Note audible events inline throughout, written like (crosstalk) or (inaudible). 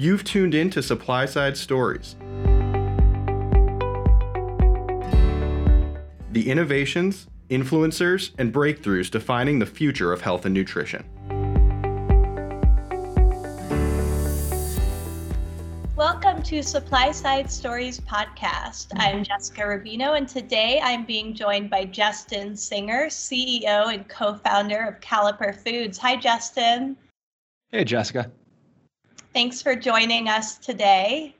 You've tuned in to SupplySide Stories. The innovations, influencers, and breakthroughs defining the future of health and nutrition. Welcome to SupplySide Stories podcast. I'm Jessica Rubino, and today I'm being joined by Justin Singer, CEO and co founder of Caliper Foods. Hi, Justin. Hey, Jessica. Thanks for joining us today.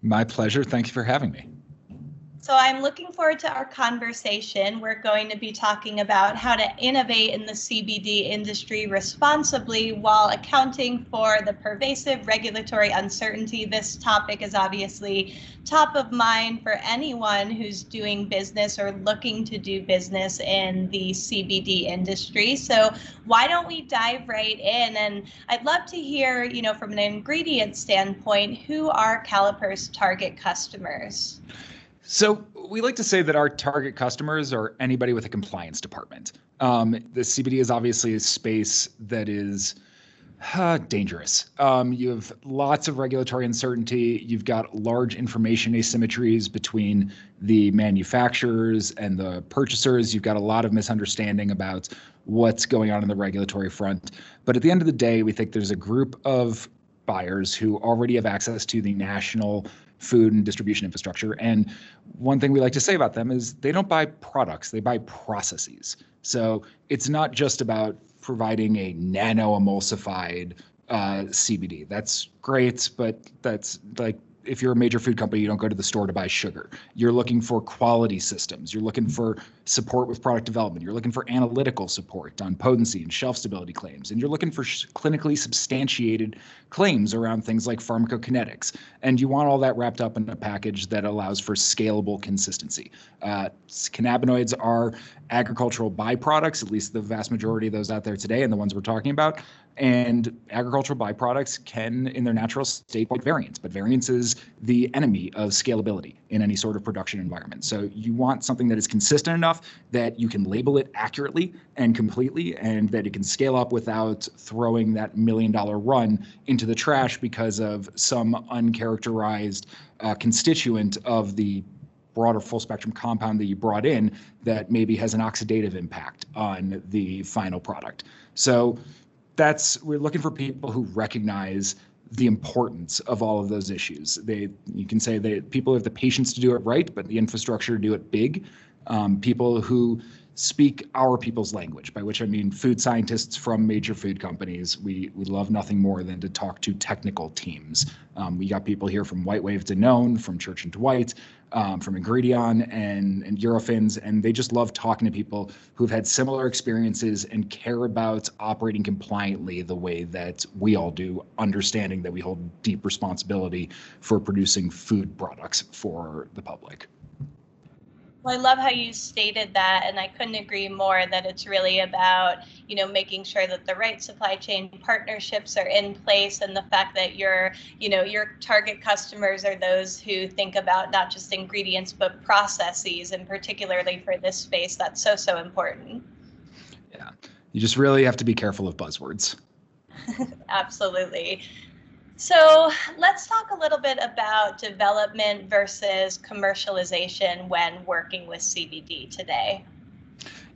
My pleasure. Thank you for having me. So I'm looking forward to our conversation. We're going to be talking about how to innovate in the CBD industry responsibly while accounting for the pervasive regulatory uncertainty. This topic is obviously top of mind for anyone who's doing business or looking to do business in the CBD industry. So why don't we dive right in? And I'd love to hear, you know, from an ingredient standpoint, who are Caliper's target customers? So we like to say that our target customers are anybody with a compliance department. Um, the CBD is obviously a space that is uh, dangerous. Um, you have lots of regulatory uncertainty. You've got large information asymmetries between the manufacturers and the purchasers. You've got a lot of misunderstanding about what's going on in the regulatory front. But at the end of the day, we think there's a group of buyers who already have access to the national food and distribution infrastructure. And one thing we like to say about them is they don't buy products, they buy processes. So it's not just about providing a nano emulsified uh, CBD. That's great, but that's like if you're a major food company, you don't go to the store to buy sugar. You're looking for quality systems. You're looking for support with product development. You're looking for analytical support on potency and shelf stability claims. And you're looking for sh- clinically substantiated claims around things like pharmacokinetics. And you want all that wrapped up in a package that allows for scalable consistency. Uh, cannabinoids are agricultural byproducts, at least the vast majority of those out there today, and the ones we're talking about. And agricultural byproducts can, in their natural state, point variance, but variance is the enemy of scalability in any sort of production environment. So you want something that is consistent enough that you can label it accurately and completely, and that it can scale up without throwing that million dollar run into the trash because of some uncharacterized uh, constituent of the broader full spectrum compound that you brought in that maybe has an oxidative impact on the final product. So that's we're looking for people who recognize the importance of all of those issues. They you can say that people have the patience to do it right, but the infrastructure to do it big. Um, people who speak our people's language, by which I mean food scientists from major food companies. We we love nothing more than to talk to technical teams. Um, we got people here from WhiteWave Known, from Church and Dwight, um, from Ingredion and, and Eurofins, and they just love talking to people who've had similar experiences and care about operating compliantly the way that we all do, understanding that we hold deep responsibility for producing food products for the public. Well, I love how you stated that, and I couldn't agree more that it's really about, you know, making sure that the right supply chain partnerships are in place, and the fact that your, you know, your target customers are those who think about not just ingredients but processes, and particularly for this space, that's so so important. Yeah, you just really have to be careful of buzzwords. (laughs) Absolutely. So let's talk a little bit about development versus commercialization when working with CBD today.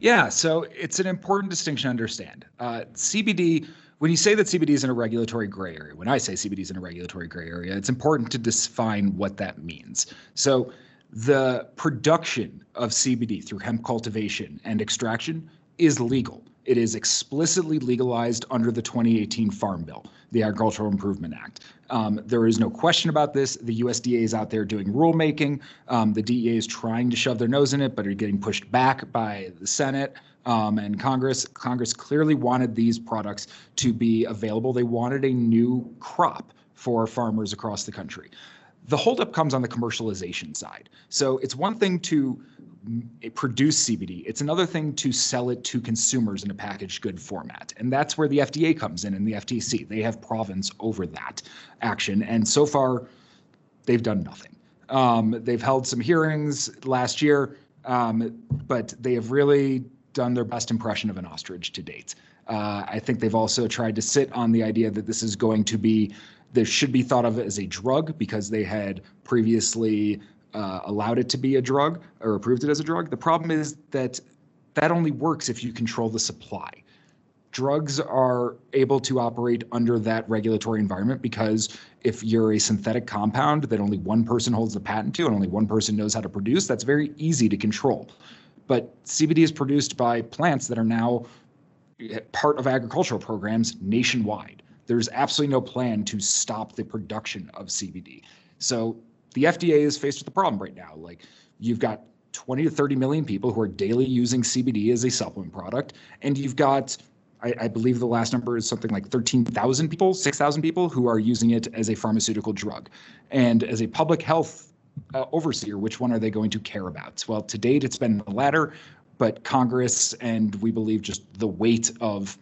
Yeah, so it's an important distinction to understand. Uh, CBD, when you say that CBD is in a regulatory gray area, when I say CBD is in a regulatory gray area, it's important to define what that means. So the production of CBD through hemp cultivation and extraction is legal. It is explicitly legalized under the 2018 Farm Bill, the Agricultural Improvement Act. Um, there is no question about this. The USDA is out there doing rulemaking. Um, the DEA is trying to shove their nose in it, but are getting pushed back by the Senate. Um, and Congress Congress clearly wanted these products to be available. They wanted a new crop for farmers across the country. The holdup comes on the commercialization side. So it's one thing to produce CBD. It's another thing to sell it to consumers in a packaged good format. And that's where the FDA comes in and the FTC. They have province over that action. And so far, they've done nothing. Um, they've held some hearings last year, um, but they have really done their best impression of an ostrich to date. Uh, I think they've also tried to sit on the idea that this is going to be this should be thought of as a drug because they had previously uh, allowed it to be a drug or approved it as a drug. The problem is that that only works if you control the supply. Drugs are able to operate under that regulatory environment because if you're a synthetic compound that only one person holds the patent to and only one person knows how to produce, that's very easy to control. But CBD is produced by plants that are now part of agricultural programs nationwide. There's absolutely no plan to stop the production of CBD. So the FDA is faced with a problem right now. Like you've got 20 to 30 million people who are daily using CBD as a supplement product, and you've got I, I, believe the last number is something like 13,000 people, 6,000 people who are using it as a pharmaceutical drug. And as a public health uh, overseer, which one are they going to care about? Well, to date, it's been the latter, but Congress and we believe just the weight of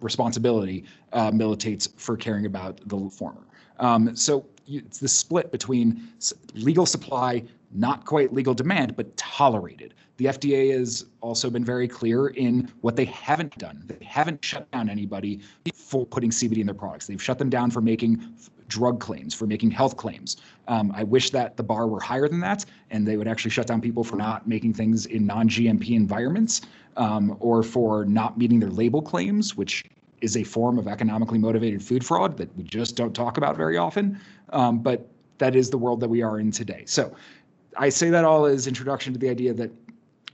responsibility uh, militates for caring about the former. Um, so it's the split between legal supply, not quite legal demand, but tolerated. The FDA has also been very clear in what they haven't done. They haven't shut down anybody for putting CBD in their products. They've shut them down for making drug claims, for making health claims. Um, I wish that the bar were higher than that, and they would actually shut down people for not making things in non-GMP environments um, or for not meeting their label claims, which is a form of economically motivated food fraud that we just don't talk about very often. Um, but that is the world that we are in today. So I say that all as introduction to the idea that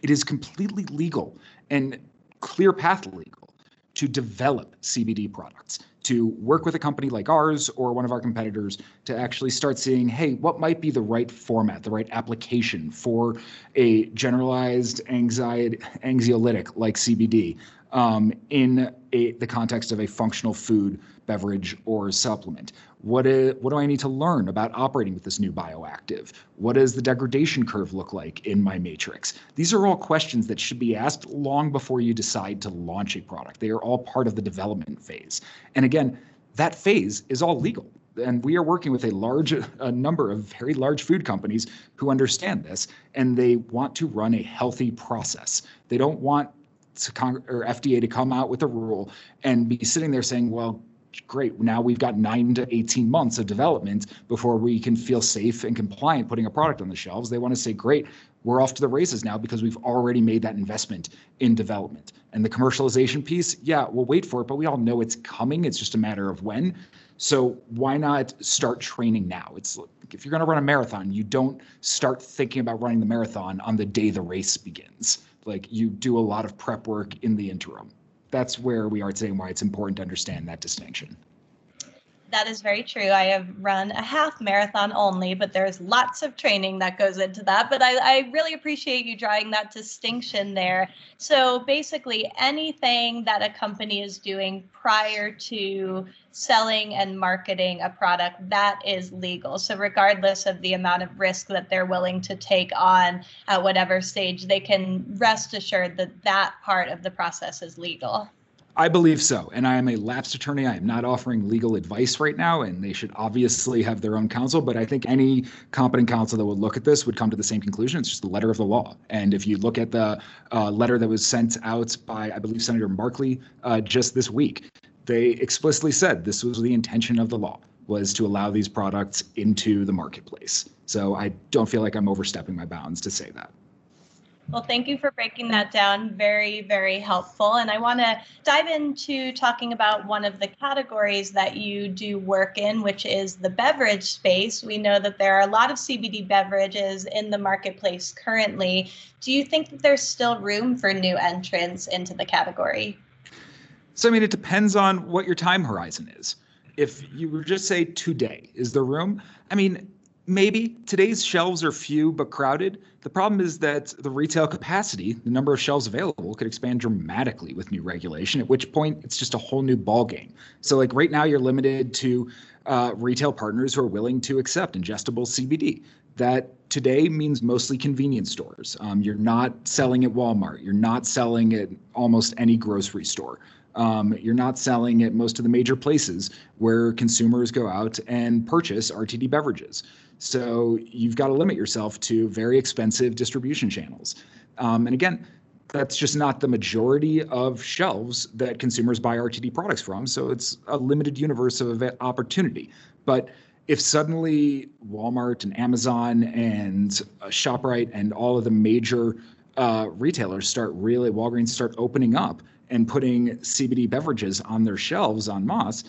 it is completely legal and clear path legal to develop CBD products, to work with a company like ours or one of our competitors to actually start seeing, hey, what might be the right format, the right application for a generalized anxiety anxiolytic like CBD um, in a, the context of a functional food, beverage, or supplement? What, is, what do I need to learn about operating with this new bioactive? What does the degradation curve look like in my matrix? These are all questions that should be asked long before you decide to launch a product. They are all part of the development phase. And again, that phase is all legal and we are working with a large a number of very large food companies who understand this and they want to run a healthy process they don't want to Cong- or FDA to come out with a rule and be sitting there saying, well, great, now we've got nine to 18 months of development before we can feel safe and compliant putting a product on the shelves. They want to say, great, we're off to the races now because we've already made that investment in development. And the commercialization piece, yeah, we'll wait for it, but we all know it's coming. It's just a matter of when. So why not start training now? It's like if you're going to run a marathon, you don't start thinking about running the marathon on the day the race begins like you do a lot of prep work in the interim. That's where we are today and why it's important to understand that distinction. That is very true. I have run a half marathon only, but there's lots of training that goes into that. But I, I really appreciate you drawing that distinction there. So basically, anything that a company is doing prior to selling and marketing a product that is legal. So, regardless of the amount of risk that they're willing to take on at whatever stage, they can rest assured that that part of the process is legal. I believe so. And I am a lapsed attorney. I am not offering legal advice right now, and they should obviously have their own counsel. But I think any competent counsel that would look at this would come to the same conclusion. It's just the letter of the law. And if you look at the uh, letter that was sent out by, I believe, Senator Merkley uh, just this week, they explicitly said this was the intention of the law was to allow these products into the marketplace. So I don't feel like I'm overstepping my bounds to say that. Well, thank you for breaking that down. Very, very helpful. And I want to dive into talking about one of the categories that you do work in, which is the beverage space. We know that there are a lot of CBD beverages in the marketplace currently. Do you think that there's still room for new entrants into the category? So, I mean, it depends on what your time horizon is. If you were just say today, is there room? I mean, maybe today's shelves are few but crowded. The problem is that the retail capacity, the number of shelves available, could expand dramatically with new regulation. At which point, it's just a whole new ballgame. So, like right now, you're limited to uh, retail partners who are willing to accept ingestible CBD. That today means mostly convenience stores. Um, you're not selling at Walmart. You're not selling at almost any grocery store. Um, you're not selling at most of the major places where consumers go out and purchase RTD beverages. So you've got to limit yourself to very expensive distribution channels. Um, and again, that's just not the majority of shelves that consumers buy RTD products from. So it's a limited universe of opportunity. But if suddenly Walmart and Amazon and uh, ShopRite and all of the major uh, retailers start really, Walgreens start opening up and putting CBD beverages on their shelves on Moss,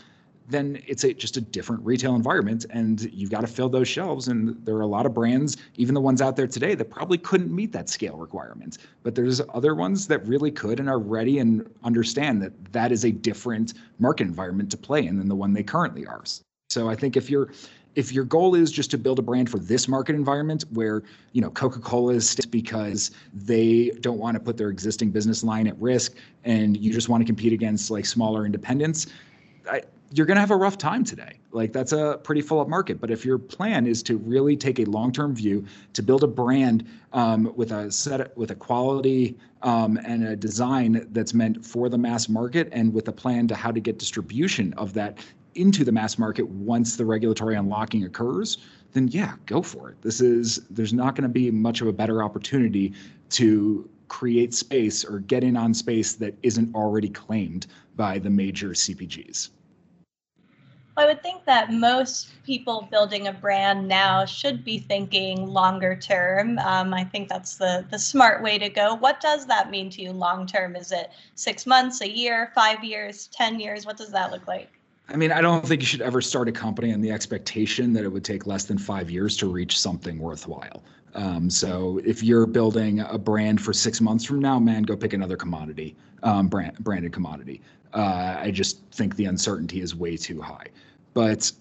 then it's a, just a different retail environment and you've got to fill those shelves and there are a lot of brands even the ones out there today that probably couldn't meet that scale requirement. But there's other ones that really could and are ready and understand that that is a different market environment to play in than the one they currently are. So i think if you're if your goal is just to build a brand for this market environment where you know coca-cola is because they don't want to put their existing business line at risk and you just want to compete against like smaller independents I, you're going to have a rough time today. Like that's a pretty full up market. But if your plan is to really take a long term view to build a brand um, with a set with a quality um, and a design that's meant for the mass market, and with a plan to how to get distribution of that into the mass market once the regulatory unlocking occurs, then yeah, go for it. This is there's not going to be much of a better opportunity to create space or get in on space that isn't already claimed by the major CPGs. I would think that most people building a brand now should be thinking longer term. Um, I think that's the the smart way to go. What does that mean to you long term? Is it six months, a year, five years, ten years? What does that look like? I mean, I don't think you should ever start a company on the expectation that it would take less than five years to reach something worthwhile. Um, so if you're building a brand for six months from now, man, go pick another commodity, um, brand, branded commodity. Uh, I just think the uncertainty is way too high. But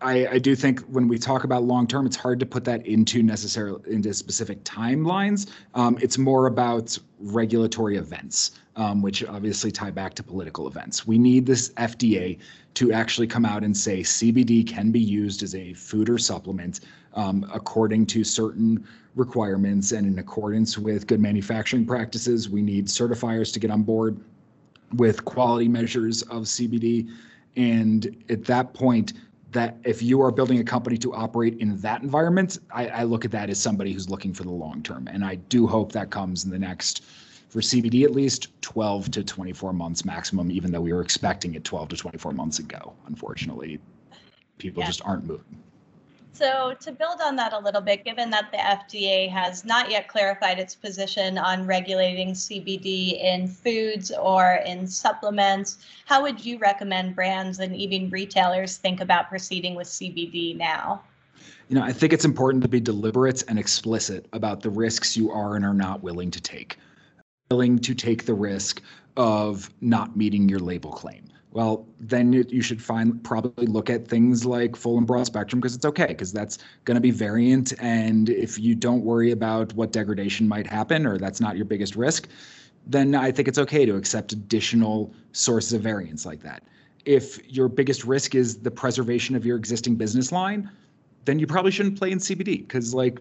I, I do think when we talk about long term, it's hard to put that into necessarily into specific timelines. Um, it's more about regulatory events, um, which obviously tie back to political events. We need this FDA to actually come out and say CBD can be used as a food or supplement um, according to certain requirements and in accordance with good manufacturing practices. We need certifiers to get on board with quality measures of CBD. And at that point, that if you are building a company to operate in that environment, I, I look at that as somebody who's looking for the long term. And I do hope that comes in the next, for CBD at least, 12 to 24 months maximum, even though we were expecting it 12 to 24 months ago. Unfortunately, people yeah. just aren't moving. So, to build on that a little bit, given that the FDA has not yet clarified its position on regulating CBD in foods or in supplements, how would you recommend brands and even retailers think about proceeding with CBD now? You know, I think it's important to be deliberate and explicit about the risks you are and are not willing to take. Willing to take the risk of not meeting your label claim well, then you should find probably look at things like full and broad spectrum because it's okay because that's going to be variant. And if you don't worry about what degradation might happen or that's not your biggest risk, then I think it's okay to accept additional sources of variance like that. If your biggest risk is the preservation of your existing business line, then you probably shouldn't play in CBD because like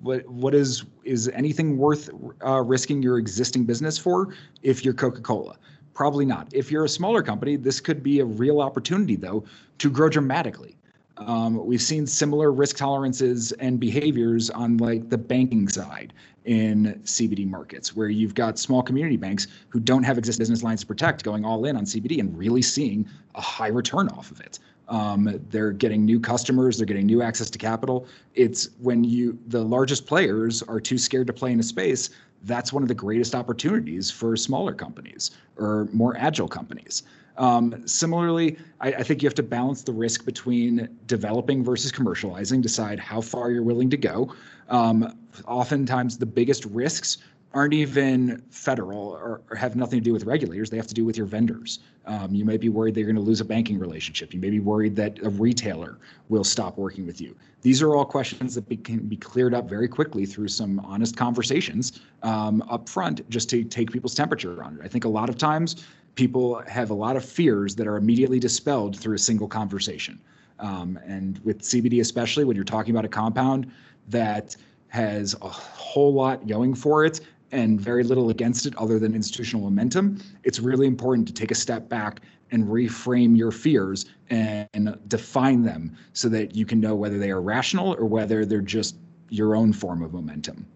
what what is is anything worth uh, risking your existing business for if you're Coca-Cola? Probably not. If you're a smaller company, this could be a real opportunity, though, to grow dramatically. Um, we've seen similar risk tolerances and behaviors on like the banking side in CBD markets, where you've got small community banks who don't have existing business lines to protect going all in on CBD and really seeing a high return off of it. Um, they're getting new customers, they're getting new access to capital. It's when you the largest players are too scared to play in a space that's one of the greatest opportunities for smaller companies or more agile companies. Um, similarly, I, I, think you have to balance the risk between developing versus commercializing, decide how far you're willing to go. Um, oftentimes, the biggest risks aren't even federal or, or, have nothing to do with regulators. They have to do with your vendors. Um, you might be worried that you're going to lose a banking relationship. You may be worried that a retailer will stop working with you. These are all questions that be, can be cleared up very quickly through some honest conversations um, up front just to take people's temperature on it. I think a lot of times people have a lot of fears that are immediately dispelled through a single conversation. Um, and with CBD, especially when you're talking about a compound that has a whole lot going for it and very little against it other than institutional momentum, it's really important to take a step back and reframe your fears and define them so that you can know whether they are rational or whether they're just your own form of momentum.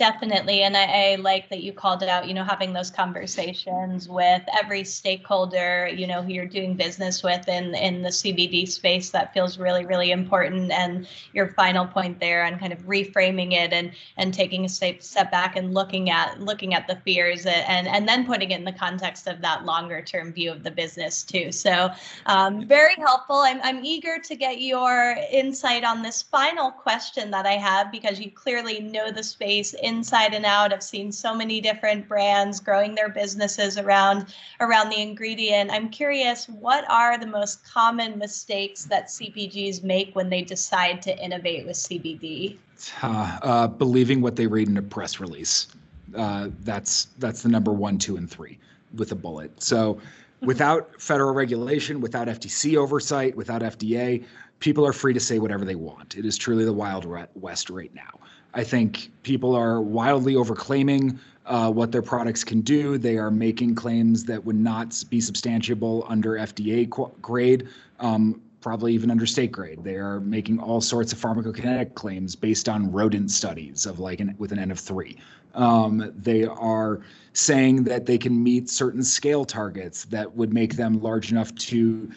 Definitely. And I, I, like that you called it out, you know, having those conversations with every stakeholder, you know, who you're doing business with in, in the CBD space. That feels really, really important. And your final point there on kind of reframing it and and taking a step, step back and looking at looking at the fears and, and then putting it in the context of that longer term view of the business too. So um, very helpful. I'm, I'm eager to get your insight on this final question that I have because you clearly know the space inside and out. I've seen so many different brands growing their businesses around around the ingredient. I'm curious, what are the most common mistakes that CPGs make when they decide to innovate with CBD? Uh, uh, believing what they read in a press release. Uh, that's that's the number one, two, and three with a bullet. So, without federal regulation, without FTC oversight, without FDA, people are free to say whatever they want. It is truly the wild west right now. I think people are wildly overclaiming uh, what their products can do. They are making claims that would not be substantiable under FDA grade, um, probably even under state grade. They are making all sorts of pharmacokinetic claims based on rodent studies of like an, with an N of three. Um, they are saying that they can meet certain scale targets that would make them large enough to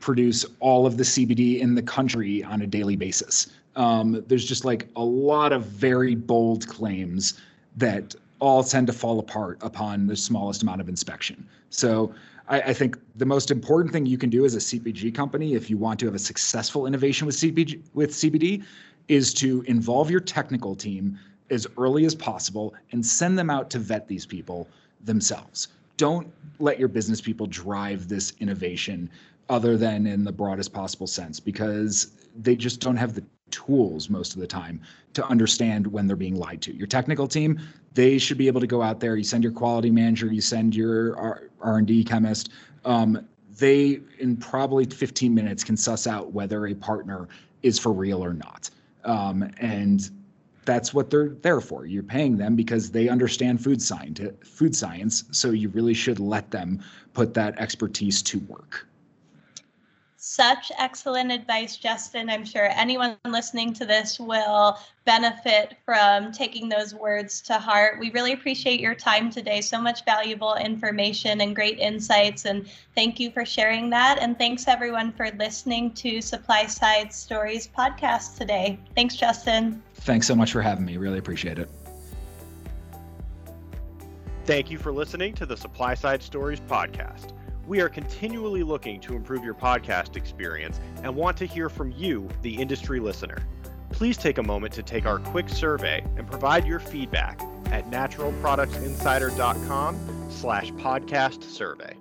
produce all of the CBD in the country on a daily basis. Um, there's just like a lot of very bold claims that all tend to fall apart upon the smallest amount of inspection. So I, I, think the most important thing you can do as a CPG company, if you want to have a successful innovation with CPG with CBD, is to involve your technical team as early as possible and send them out to vet these people themselves. Don't let your business people drive this innovation other than in the broadest possible sense because they just don't have the tools most of the time to understand when they're being lied to. Your technical team, they should be able to go out there. You send your quality manager, you send your R and D chemist. Um, they in probably 15 minutes can suss out whether a partner is for real or not. Um, and that's what they're there for. You're paying them because they understand food science. Food science, so you really should let them put that expertise to work. Such excellent advice, Justin. I'm sure anyone listening to this will benefit from taking those words to heart. We really appreciate your time today. So much valuable information and great insights. And thank you for sharing that. And thanks everyone for listening to SupplySide Stories podcast today. Thanks, Justin. Thanks so much for having me. Really appreciate it. Thank you for listening to the SupplySide Stories podcast. We are continually looking to improve your podcast experience and want to hear from you, the industry listener. Please take a moment to take our quick survey and provide your feedback at naturalproductsinsider.com slash podcast survey.